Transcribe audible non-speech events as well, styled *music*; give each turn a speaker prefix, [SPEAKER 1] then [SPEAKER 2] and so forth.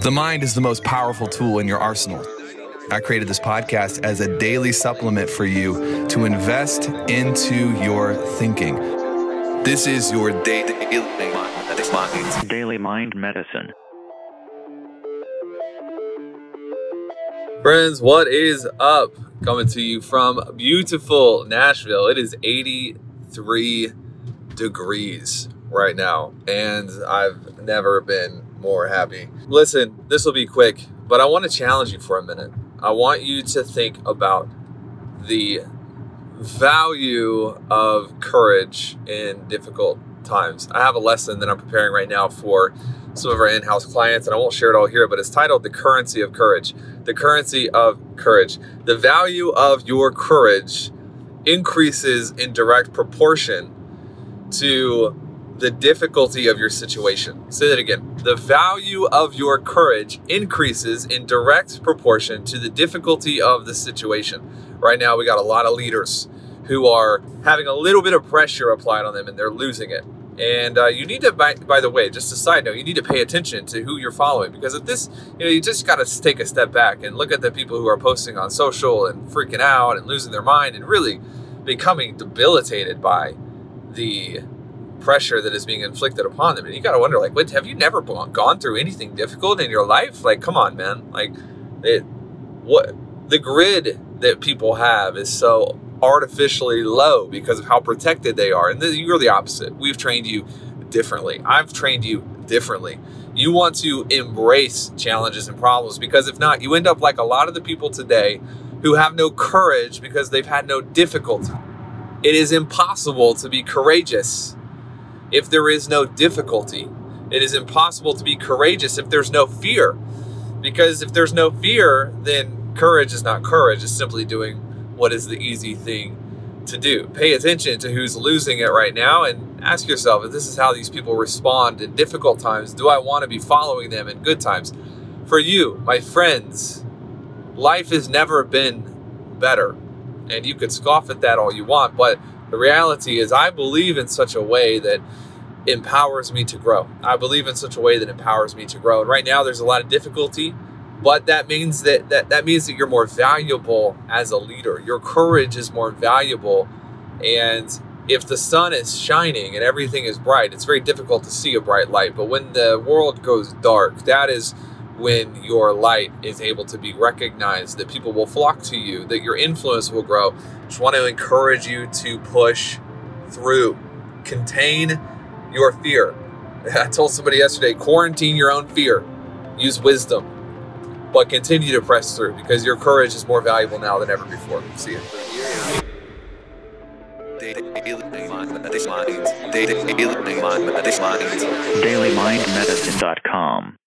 [SPEAKER 1] The mind is the most powerful tool in your arsenal. I created this podcast as a daily supplement for you to invest into your thinking. This is your daily
[SPEAKER 2] Daily Mind Medicine.
[SPEAKER 3] Friends, what is up? Coming to you from beautiful Nashville. It is 83 degrees right now, and I've never been more happy. Listen, this will be quick, but I want to challenge you for a minute. I want you to think about the value of courage in difficult times. I have a lesson that I'm preparing right now for some of our in house clients, and I won't share it all here, but it's titled The Currency of Courage. The Currency of Courage. The value of your courage increases in direct proportion to the difficulty of your situation. Say that again. The value of your courage increases in direct proportion to the difficulty of the situation. Right now, we got a lot of leaders who are having a little bit of pressure applied on them and they're losing it. And uh, you need to, by, by the way, just a side note, you need to pay attention to who you're following because if this, you know, you just got to take a step back and look at the people who are posting on social and freaking out and losing their mind and really becoming debilitated by the pressure that is being inflicted upon them. And you got to wonder, like, what have you never gone through anything difficult in your life? Like, come on, man. Like, it, what the grid that people have is so artificially low because of how protected they are. And you're the opposite. We've trained you differently. I've trained you differently. You want to embrace challenges and problems because if not, you end up like a lot of the people today who have no courage because they've had no difficulty. It is impossible to be courageous if there is no difficulty. It is impossible to be courageous if there's no fear. Because if there's no fear, then courage is not courage, it's simply doing what is the easy thing to do. Pay attention to who's losing it right now and ask yourself if this is how these people respond in difficult times, do I want to be following them in good times? For you, my friends, life has never been better. And you could scoff at that all you want, but the reality is, I believe in such a way that empowers me to grow. I believe in such a way that empowers me to grow. And right now, there's a lot of difficulty, but that means that that, that means that you're more valuable as a leader. Your courage is more valuable. And if the sun is shining and everything is bright, it's very difficult to see a bright light. But when the world goes dark, that is when your light is able to be recognized, that people will flock to you, that your influence will grow. Just want to encourage you to push through, contain your fear. *laughs* I told somebody yesterday quarantine your own fear, use wisdom, but continue to press through because your courage is more valuable now than ever before. See you.
[SPEAKER 2] DailyMindMedicine.com